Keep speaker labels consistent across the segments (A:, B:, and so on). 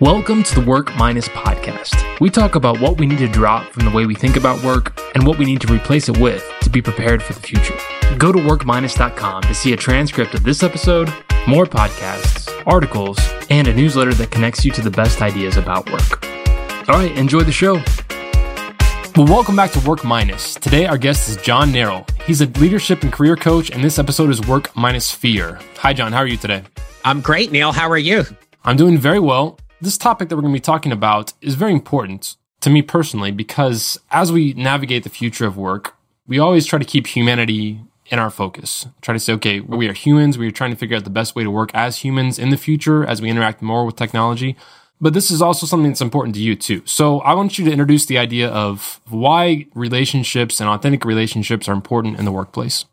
A: Welcome to the Work Minus podcast. We talk about what we need to drop from the way we think about work and what we need to replace it with to be prepared for the future. Go to workminus.com to see a transcript of this episode, more podcasts, articles, and a newsletter that connects you to the best ideas about work. All right, enjoy the show. Well, welcome back to Work Minus. Today, our guest is John Neral. He's a leadership and career coach, and this episode is Work Minus Fear. Hi, John. How are you today?
B: I'm great, Neil. How are you?
A: I'm doing very well. This topic that we're going to be talking about is very important to me personally because as we navigate the future of work, we always try to keep humanity in our focus. Try to say, okay, we are humans. We are trying to figure out the best way to work as humans in the future as we interact more with technology. But this is also something that's important to you too. So I want you to introduce the idea of why relationships and authentic relationships are important in the workplace.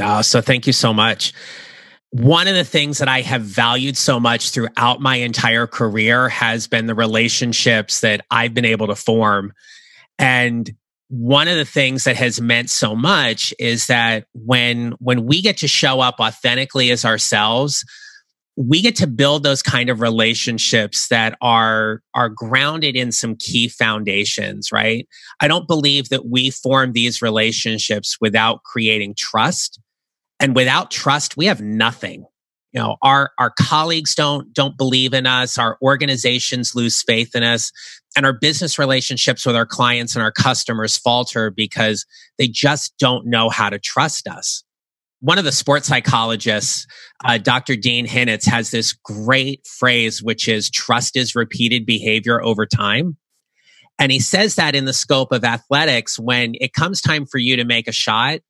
B: Uh, so thank you so much one of the things that I have valued so much throughout my entire career has been the relationships that I've been able to form. And one of the things that has meant so much is that when when we get to show up authentically as ourselves, we get to build those kind of relationships that are are grounded in some key foundations, right? I don't believe that we form these relationships without creating trust and without trust, we have nothing. You know, our, our colleagues don't, don't believe in us. Our organizations lose faith in us and our business relationships with our clients and our customers falter because they just don't know how to trust us. One of the sports psychologists, uh, Dr. Dean Hinitz, has this great phrase, which is trust is repeated behavior over time. And he says that in the scope of athletics, when it comes time for you to make a shot,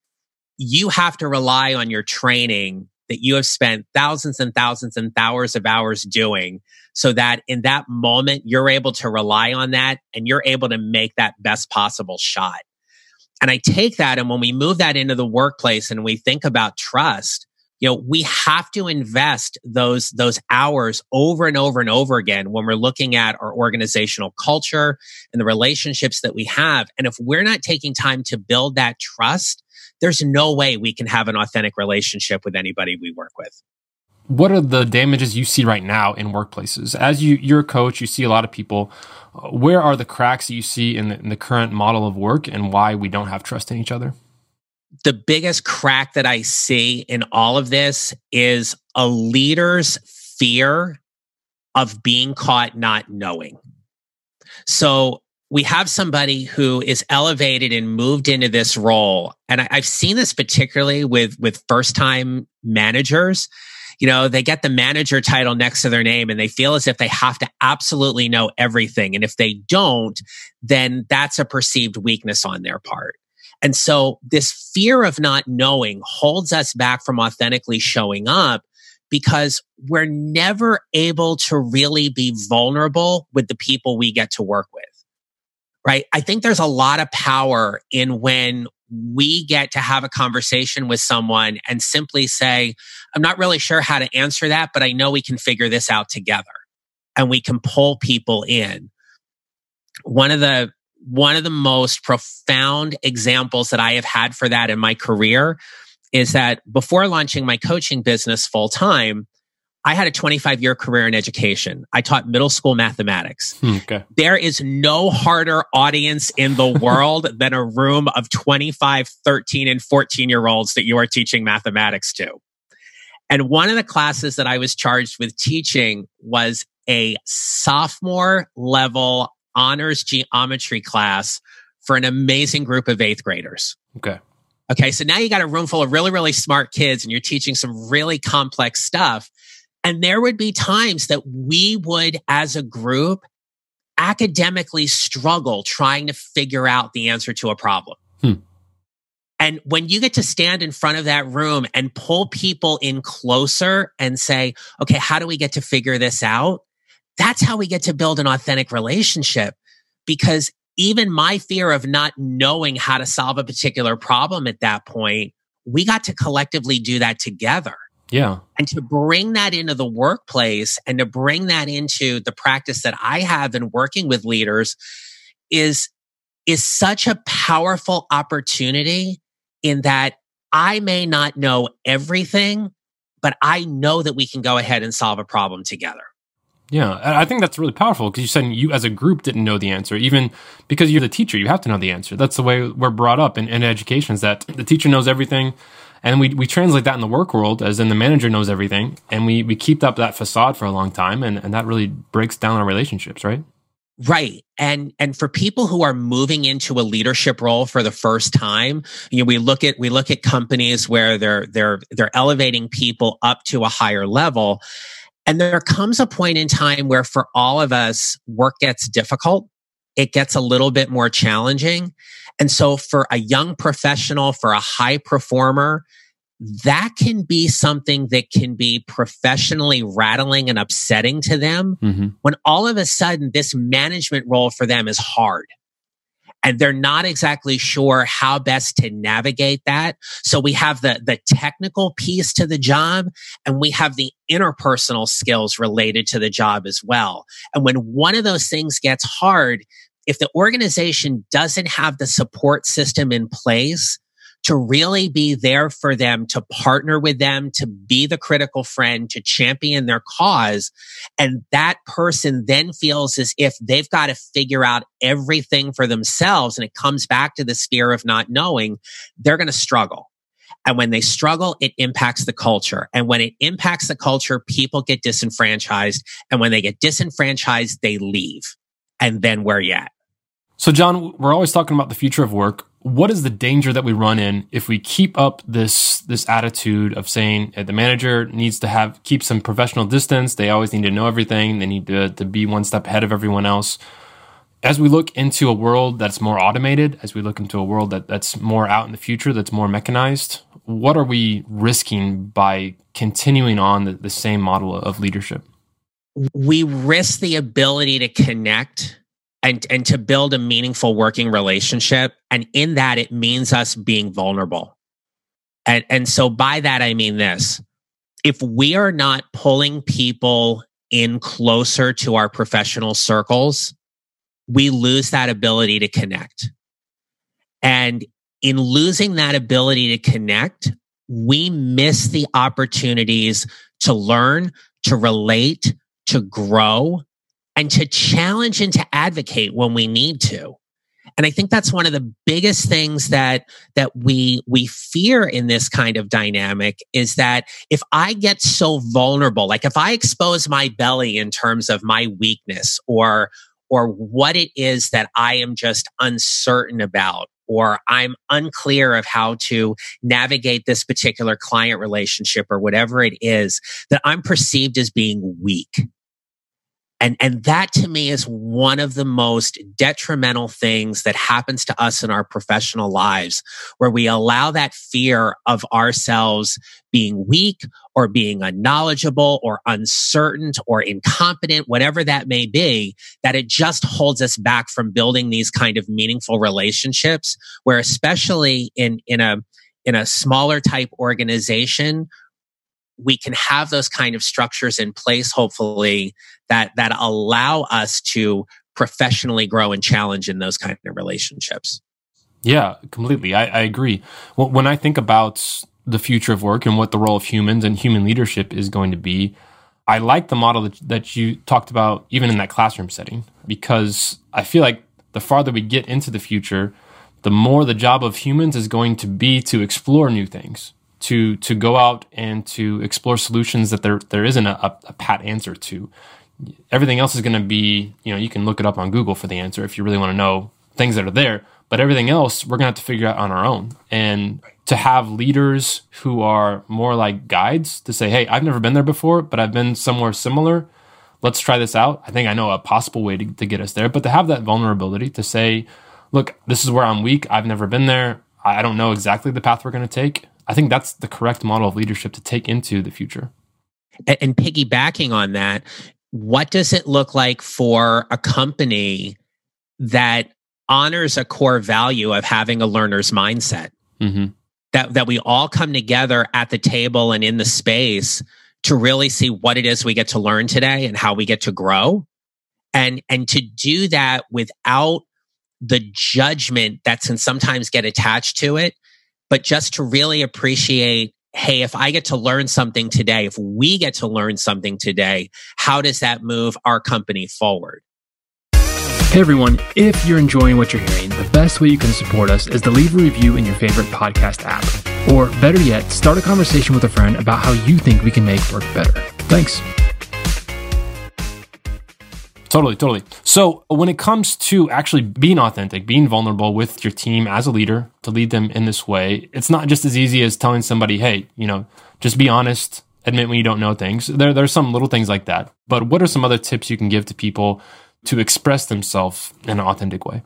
B: you have to rely on your training that you have spent thousands and thousands and thousands of hours doing so that in that moment you're able to rely on that and you're able to make that best possible shot. And I take that and when we move that into the workplace and we think about trust, you know, we have to invest those, those hours over and over and over again when we're looking at our organizational culture and the relationships that we have. And if we're not taking time to build that trust, there's no way we can have an authentic relationship with anybody we work with.
A: What are the damages you see right now in workplaces? As you, you're a coach, you see a lot of people. Uh, where are the cracks that you see in the, in the current model of work and why we don't have trust in each other?
B: The biggest crack that I see in all of this is a leader's fear of being caught not knowing. So we have somebody who is elevated and moved into this role. And I, have seen this particularly with, with first time managers. You know, they get the manager title next to their name and they feel as if they have to absolutely know everything. And if they don't, then that's a perceived weakness on their part. And so this fear of not knowing holds us back from authentically showing up because we're never able to really be vulnerable with the people we get to work with right? I think there's a lot of power in when we get to have a conversation with someone and simply say, I'm not really sure how to answer that, but I know we can figure this out together and we can pull people in. One of the one of the most profound examples that I have had for that in my career is that before launching my coaching business full time, I had a 25 year career in education. I taught middle school mathematics. Hmm, okay. There is no harder audience in the world than a room of 25, 13, and 14 year olds that you are teaching mathematics to. And one of the classes that I was charged with teaching was a sophomore level honors geometry class for an amazing group of eighth graders.
A: Okay.
B: Okay. So now you got a room full of really, really smart kids and you're teaching some really complex stuff. And there would be times that we would, as a group, academically struggle trying to figure out the answer to a problem. Hmm. And when you get to stand in front of that room and pull people in closer and say, okay, how do we get to figure this out? That's how we get to build an authentic relationship. Because even my fear of not knowing how to solve a particular problem at that point, we got to collectively do that together.
A: Yeah.
B: And to bring that into the workplace and to bring that into the practice that I have in working with leaders is, is such a powerful opportunity in that I may not know everything, but I know that we can go ahead and solve a problem together.
A: Yeah, I think that's really powerful because you said you as a group didn't know the answer. Even because you're the teacher, you have to know the answer. That's the way we're brought up in, in education is that the teacher knows everything. And we, we translate that in the work world as in the manager knows everything. And we, we keep up that facade for a long time. And, and that really breaks down our relationships, right?
B: Right. And and for people who are moving into a leadership role for the first time, you know, we look at we look at companies where they're they're they're elevating people up to a higher level. And there comes a point in time where for all of us work gets difficult. It gets a little bit more challenging. And so for a young professional, for a high performer, that can be something that can be professionally rattling and upsetting to them mm-hmm. when all of a sudden this management role for them is hard and they're not exactly sure how best to navigate that. So we have the, the technical piece to the job and we have the interpersonal skills related to the job as well. And when one of those things gets hard, if the organization doesn't have the support system in place to really be there for them, to partner with them, to be the critical friend, to champion their cause. And that person then feels as if they've got to figure out everything for themselves. And it comes back to the fear of not knowing, they're going to struggle. And when they struggle, it impacts the culture. And when it impacts the culture, people get disenfranchised. And when they get disenfranchised, they leave. And then where you at?
A: So, John, we're always talking about the future of work what is the danger that we run in if we keep up this this attitude of saying the manager needs to have keep some professional distance. They always need to know everything. They need to, to be one step ahead of everyone else. As we look into a world that's more automated as we look into a world that, that's more out in the future that's more mechanized what are we risking by continuing on the, the same model of leadership?
B: We risk the ability to connect and and to build a meaningful working relationship. And in that it means us being vulnerable. And and so by that i mean this. If we are not pulling people in closer to our professional circles we lose that ability to connect. And in losing that ability to connect we miss the opportunities to learn to relate to grow and to challenge and to advocate when we need to. And I think that's one of the biggest things that that we we fear in this kind of dynamic is that if I get so vulnerable, like if I expose my belly in terms of my weakness or or what it is that I am just uncertain about or I'm unclear of how to navigate this particular client relationship or whatever it is that I'm perceived as being weak and, and that to me is one of the most detrimental things that happens to us in our professional lives, where we allow that fear of ourselves being weak or being unknowledgeable or uncertain or incompetent, whatever that may be, that it just holds us back from building these kind of meaningful relationships where especially in, in a, in a smaller type organization we can have those kind of structures in place, hopefully, that, that allow us to professionally grow and challenge in those kind of relationships.
A: Yeah, completely. I, I agree. Well, when I think about the future of work and what the role of humans and human leadership is going to be, I like the model that, that you talked about, even in that classroom setting, because I feel like the farther we get into the future, the more the job of humans is going to be to explore new things, to to go out and to explore solutions that there there isn't a, a pat answer to. Everything else is going to be, you know, you can look it up on Google for the answer if you really want to know things that are there. But everything else, we're going to have to figure out on our own. And to have leaders who are more like guides to say, hey, I've never been there before, but I've been somewhere similar. Let's try this out. I think I know a possible way to, to get us there. But to have that vulnerability to say, look, this is where I'm weak. I've never been there. I don't know exactly the path we're going to take. I think that's the correct model of leadership to take into the future.
B: And, and piggybacking on that, what does it look like for a company that honors a core value of having a learner's mindset? Mm-hmm. That, that we all come together at the table and in the space to really see what it is we get to learn today and how we get to grow. And, and to do that without the judgment that can sometimes get attached to it but just to really appreciate hey, if I get to learn something today, if we get to learn something today, how does that move our company forward?
A: Hey everyone, if you're enjoying what you're hearing, the best way you can support us is to leave a review in your favorite podcast app. Or better yet, start a conversation with a friend about how you think we can make work better. Thanks.
C: Totally, totally. So, when it comes to actually being authentic, being vulnerable with your team as a leader to lead them in this way, it's not just as easy as telling somebody, hey, you know, just be honest, admit when you don't know things. There, there's some little things like that. But what are some other tips you can give to people to express themselves in an authentic way?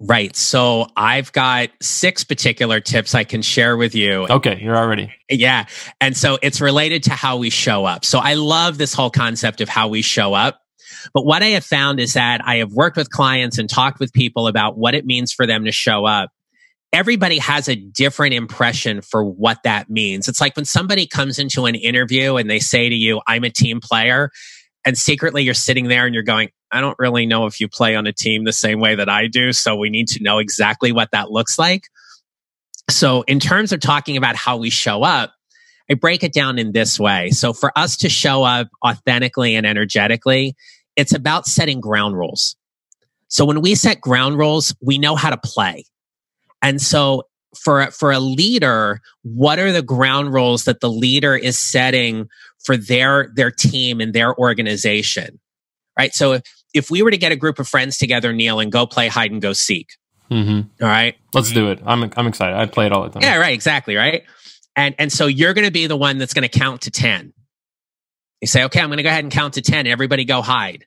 B: Right. So I've got six particular tips I can share with you.
C: Okay, you're already.
B: Yeah. And so it's related to how we show up. So I love this whole concept of how we show up. But what I have found is that I have worked with clients and talked with people about what it means for them to show up. Everybody has a different impression for what that means. It's like when somebody comes into an interview and they say to you, I'm a team player. And secretly you're sitting there and you're going, I don't really know if you play on a team the same way that I do. So we need to know exactly what that looks like. So in terms of talking about how we show up, I break it down in this way. So for us to show up authentically and energetically, it's about setting ground rules. So when we set ground rules, we know how to play. And so for, for a leader, what are the ground rules that the leader is setting for their, their team and their organization? Right. So if, if we were to get a group of friends together, Neil, and go play hide and go seek.
C: Mm-hmm.
B: All right.
C: Let's do it. I'm, I'm excited. I play it all the time.
B: Yeah, right. Exactly. Right. And, and so you're going to be the one that's going to count to 10. You say, okay, I'm going to go ahead and count to 10. Everybody go hide.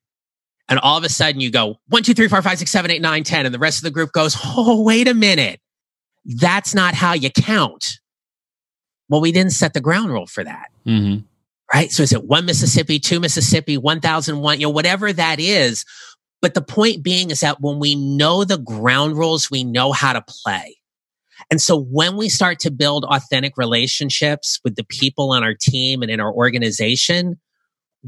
B: And all of a sudden you go one, two, three, four, five, six, seven, eight, nine, 10. And the rest of the group goes, Oh, wait a minute. That's not how you count. Well, we didn't set the ground rule for that.
C: Mm-hmm.
B: Right. So is it one Mississippi, two Mississippi, 1001, you know, whatever that is. But the point being is that when we know the ground rules, we know how to play. And so when we start to build authentic relationships with the people on our team and in our organization,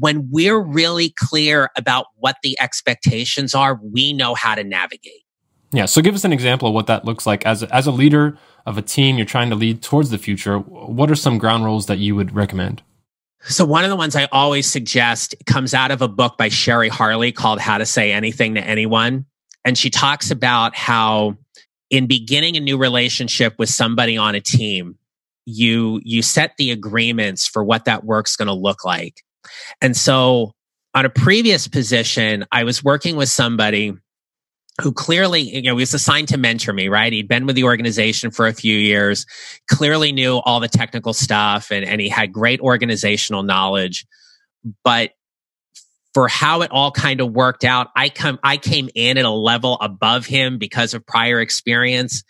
B: when we're really clear about what the expectations are, we know how to navigate.
C: Yeah. So give us an example of what that looks like as a, as a leader of a team you're trying to lead towards the future. What are some ground rules that you would recommend?
B: So one of the ones I always suggest comes out of a book by Shari Harley called How to Say Anything to Anyone. And she talks about how in beginning a new relationship with somebody on a team, you, you set the agreements for what that work's going to look like. And so on a previous position, I was working with somebody who clearly, you know, he was assigned to mentor me, right? He'd been with the organization for a few years, clearly knew all the technical stuff and, and he had great organizational knowledge. But for how it all kind of worked out, I come, I came in at a level above him because of prior experience.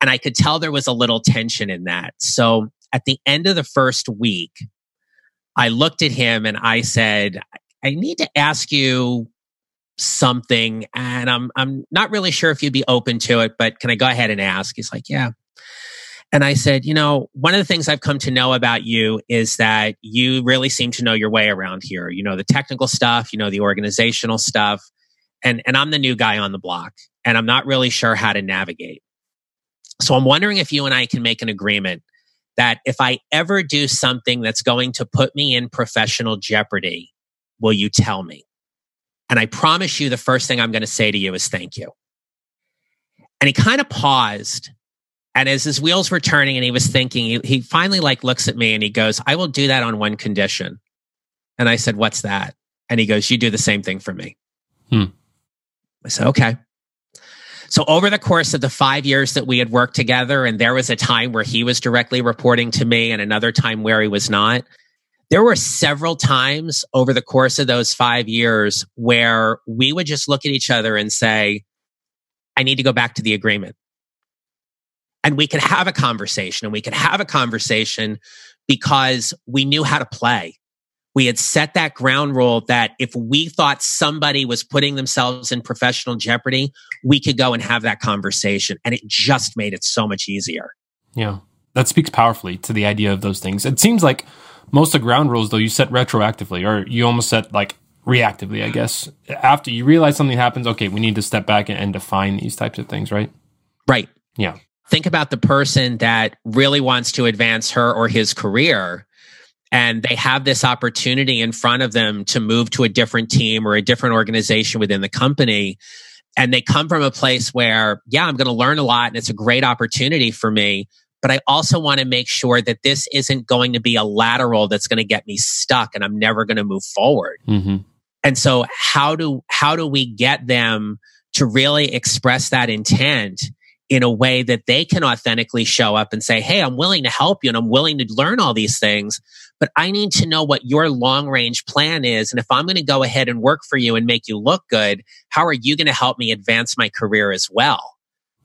B: And I could tell there was a little tension in that. So at the end of the first week, I looked at him and I said, I need to ask you something and I'm I'm not really sure if you'd be open to it, but can I go ahead and ask? He's like, Yeah. And I said, you know, one of the things I've come to know about you is that you really seem to know your way around here. You know the technical stuff, you know the organizational stuff, and and I'm the new guy on the block and I'm not really sure how to navigate. So I'm wondering if you and I can make an agreement that if I ever do something that's going to put me in professional jeopardy, will you tell me? And I promise you, the first thing I'm going to say to you is thank you. And he kind of paused. And as his wheels were turning and he was thinking, he, he finally like looks at me and he goes, I will do that on one condition. And I said, what's that? And he goes, you do the same thing for me.
C: Hmm.
B: I said, okay. So over the course of the five years that we had worked together, and there was a time where he was directly reporting to me and another time where he was not. There were several times over the course of those five years where we would just look at each other and say, I need to go back to the agreement. And we could have a conversation and we could have a conversation because we knew how to play we had set that ground rule that if we thought somebody was putting themselves in professional jeopardy, we could go and have that conversation. And it just made it so much easier.
C: Yeah. That speaks powerfully to the idea of those things. It seems like most of the ground rules, though, you set retroactively or you almost set like reactively, I guess. After you realize something happens, okay, we need to step back and, define these types of things, right?
B: Right.
C: Yeah.
B: think about the person that really wants to advance her or his career and they have this opportunity in front of them to move to a different team or a different organization within the company and they come from a place where yeah i'm going to learn a lot and it's a great opportunity for me but i also want to make sure that this isn't going to be a lateral that's going to get me stuck and i'm never going to move forward mm-hmm. and so how do how do we get them to really express that intent in a way that they can authentically show up and say, Hey, I'm willing to help you and I'm willing to learn all these things, but I need to know what your long range plan is. And if I'm going to go ahead and work for you and make you look good, how are you going to help me advance my career as well?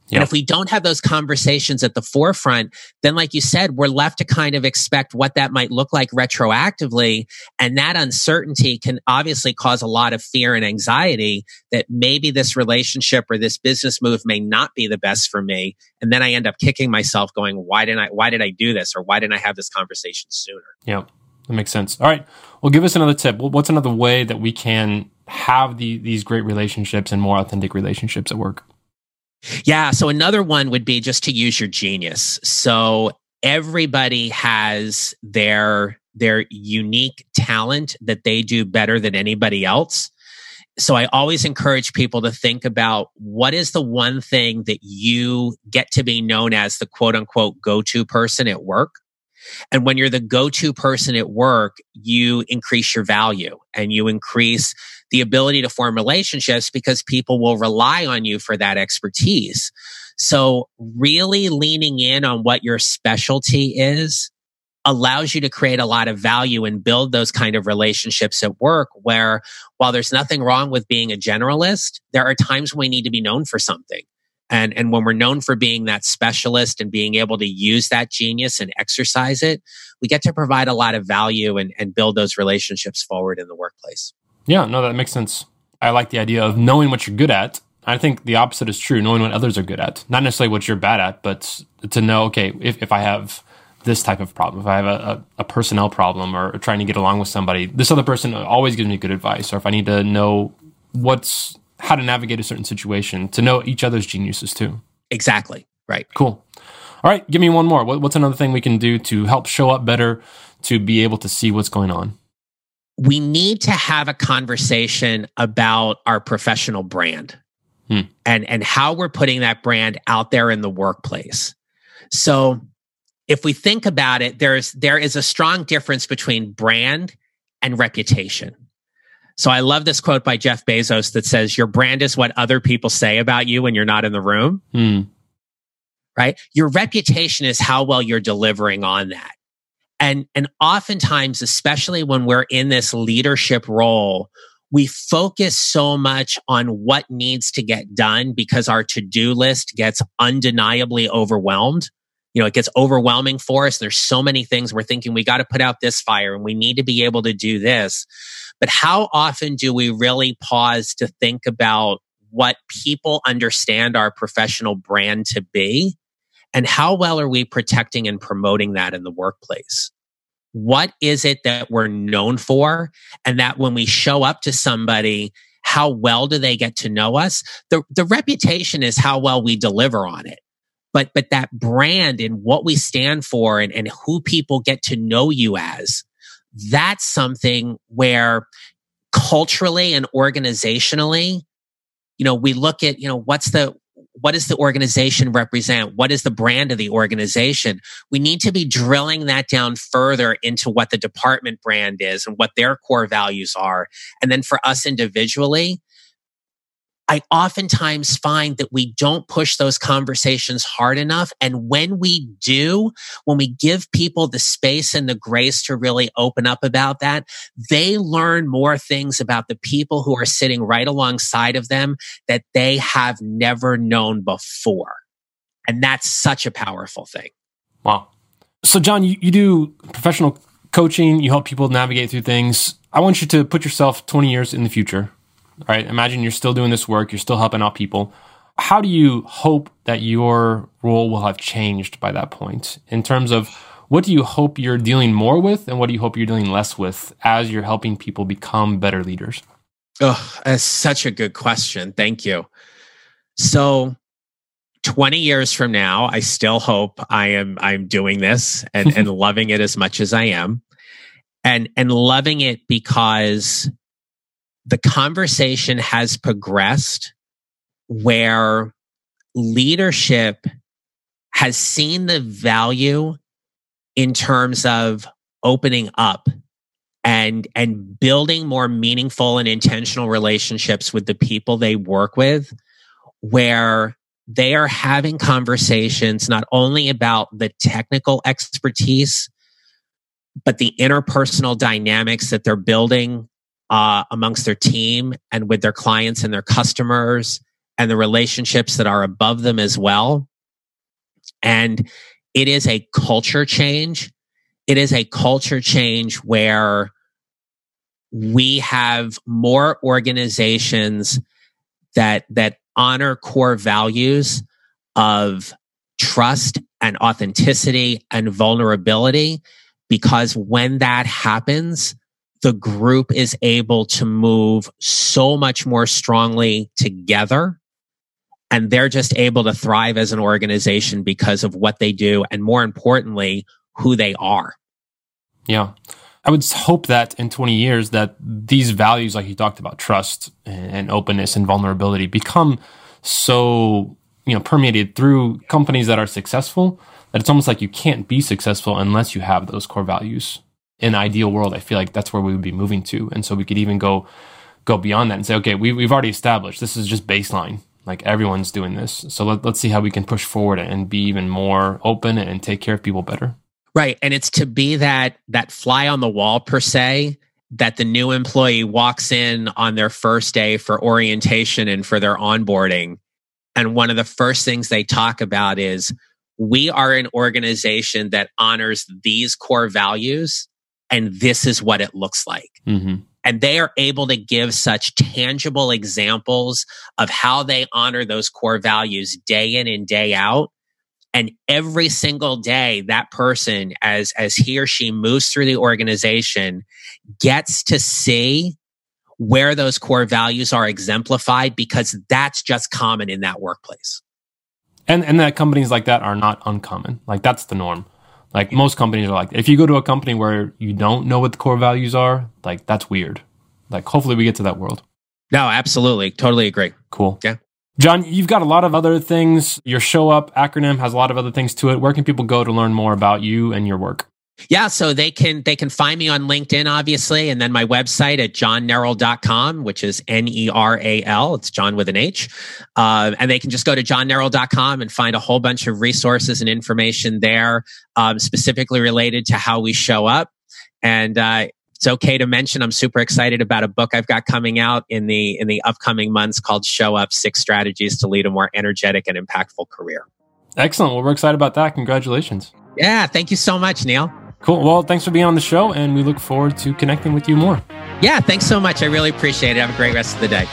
B: Yep. And if we don't have those conversations at the forefront, then like you said, we're left to kind of expect what that might look like retroactively. And that uncertainty can obviously cause a lot of fear and anxiety that maybe this relationship or this business move may not be the best for me. And then I end up kicking myself going, why didn't I, why did I do this? Or why didn't I have this conversation sooner?
A: Yeah, that makes sense. All right. Well, give us another tip. What's another way that we can have the, these great relationships and more authentic relationships at work?
B: Yeah. So another one would be just to use your genius. So everybody has their their unique talent that they do better than anybody else. So I always encourage people to think about what is the one thing that you get to be known as the quote unquote go to person at work. And when you're the go to person at work, you increase your value and you increase the ability to form relationships because people will rely on you for that expertise. So really leaning in on what your specialty is allows you to create a lot of value and build those kind of relationships at work where while there's nothing wrong with being a generalist, there are times when we need to be known for something. And, and when we're known for being that specialist and being able to use that genius and exercise it, we get to provide a lot of value and, and build those relationships forward in the workplace.
A: Yeah, no, that makes sense. I like the idea of knowing what you're good at. I think the opposite is true, knowing what others are good at. Not necessarily what you're bad at, but to know, okay, if, if I have this type of problem, if I have a, a, a personnel problem or trying to get along with somebody, this other person always gives me good advice. Or if I need to know what's how to navigate a certain situation, to know each other's geniuses too.
B: Exactly. Right.
A: Cool. All right, give me one more. What, what's another thing we can do to help show up better, to be able to see what's going on?
B: We need to have a conversation about our professional brand hmm. and, and how we're putting that brand out there in the workplace. So if we think about it, there's there is a strong difference between brand and reputation. So I love this quote by Jeff Bezos that says, Your brand is what other people say about you when you're not in the room. Hmm. Right? Your reputation is how well you're delivering on that. And, and oftentimes, especially when we're in this leadership role, we focus so much on what needs to get done because our to-do list gets undeniably overwhelmed. You know, it gets overwhelming for us. There's so many things we're thinking we got to put out this fire and we need to be able to do this. But how often do we really pause to think about what people understand our professional brand to be and how well are we protecting and promoting that in the workplace? What is it that we're known for? And that when we show up to somebody, how well do they get to know us? The, the reputation is how well we deliver on it. But, but that brand and what we stand for and, and who people get to know you as, that's something where culturally and organizationally, you know, we look at, you know, what's the, what does the organization represent? What is the brand of the organization? We need to be drilling that down further into what the department brand is and what their core values are. And then for us individually, I oftentimes find that we don't push those conversations hard enough. And when we do, when we give people the space and the grace to really open up about that, they learn more things about the people who are sitting right alongside of them that they have never known before. And that's such a powerful thing.
A: Wow. So, John, you, you do professional coaching, you help people navigate through things. I want you to put yourself 20 years in the future right? Imagine you're still doing this work, you're still helping out people. How do you hope that your role will have changed by that point in terms of what do you hope you're dealing more with and what do you hope you're dealing less with as you're helping people become better leaders?
B: Oh, that's such a good question. Thank you. So, 20 years from now, I still hope I am I'm doing this and, and loving it as much as I am. And and loving it because the conversation has progressed where leadership has seen the value in terms of opening up and and building more meaningful and intentional relationships with the people they work with where they are having conversations not only about the technical expertise but the interpersonal dynamics that they're building uh, amongst their team and with their clients and their customers and the relationships that are above them as well. And it is a culture change. It is a culture change where we have more organizations that that honor core values of trust and authenticity and vulnerability because when that happens the group is able to move so much more strongly together and they're just able to thrive as an organization because of what they do and more importantly who they are
A: yeah. I would hope that in 20 years that these values, like you talked about, trust and openness and vulnerability, become so you know permeated through companies that are successful that it's almost like you can't be successful unless you have those core values. In an ideal world, I feel like that's where we would be moving to, and so we could even go go beyond that and say, okay, we, we've already established this is just baseline. Like everyone's doing this, so let, let's see how we can push forward and be even more open and take care of people better.
B: Right. And it's to be that that fly on the wall per se that the new employee walks in on their first day for orientation and for their onboarding. And one of the first things they talk about is we are an organization that honors these core values, and this is what it looks like. Mm-hmm. And they are able to give such tangible examples of how they honor those core values day in and day out and every single day that person as as he or she moves through the organization gets to see where those core values are exemplified because that's just common in that workplace
A: and and that companies like that are not uncommon like that's the norm like most companies are like if you go to a company where you don't know what the core values are like that's weird like hopefully we get to that world
B: no absolutely totally agree
A: cool
B: yeah
A: John, you've got a lot of other things. Your Show Up acronym has a lot of other things to it. Where can people go to learn more about you and your work?
B: Yeah, so they can they can find me on LinkedIn, obviously, and then my website at johnneral.com, which is N-E-R-A-L. It's John with an H. Uh, and they can just go to johnneral.com and find a whole bunch of resources and information there, um, specifically related to how we show up. And uh, it's okay to mention I'm super excited about a book I've got coming out in the in the upcoming months called Show Up: Six Strategies to Lead a More Energetic and Impactful Career.
A: Excellent. Well, we're excited about that. Congratulations.
B: Yeah, thank you so much, Neil.
A: Cool. Well, thanks for being on the show, and we look forward to connecting with you more.
B: Yeah, thanks so much. I really appreciate it. Have a great rest of the day.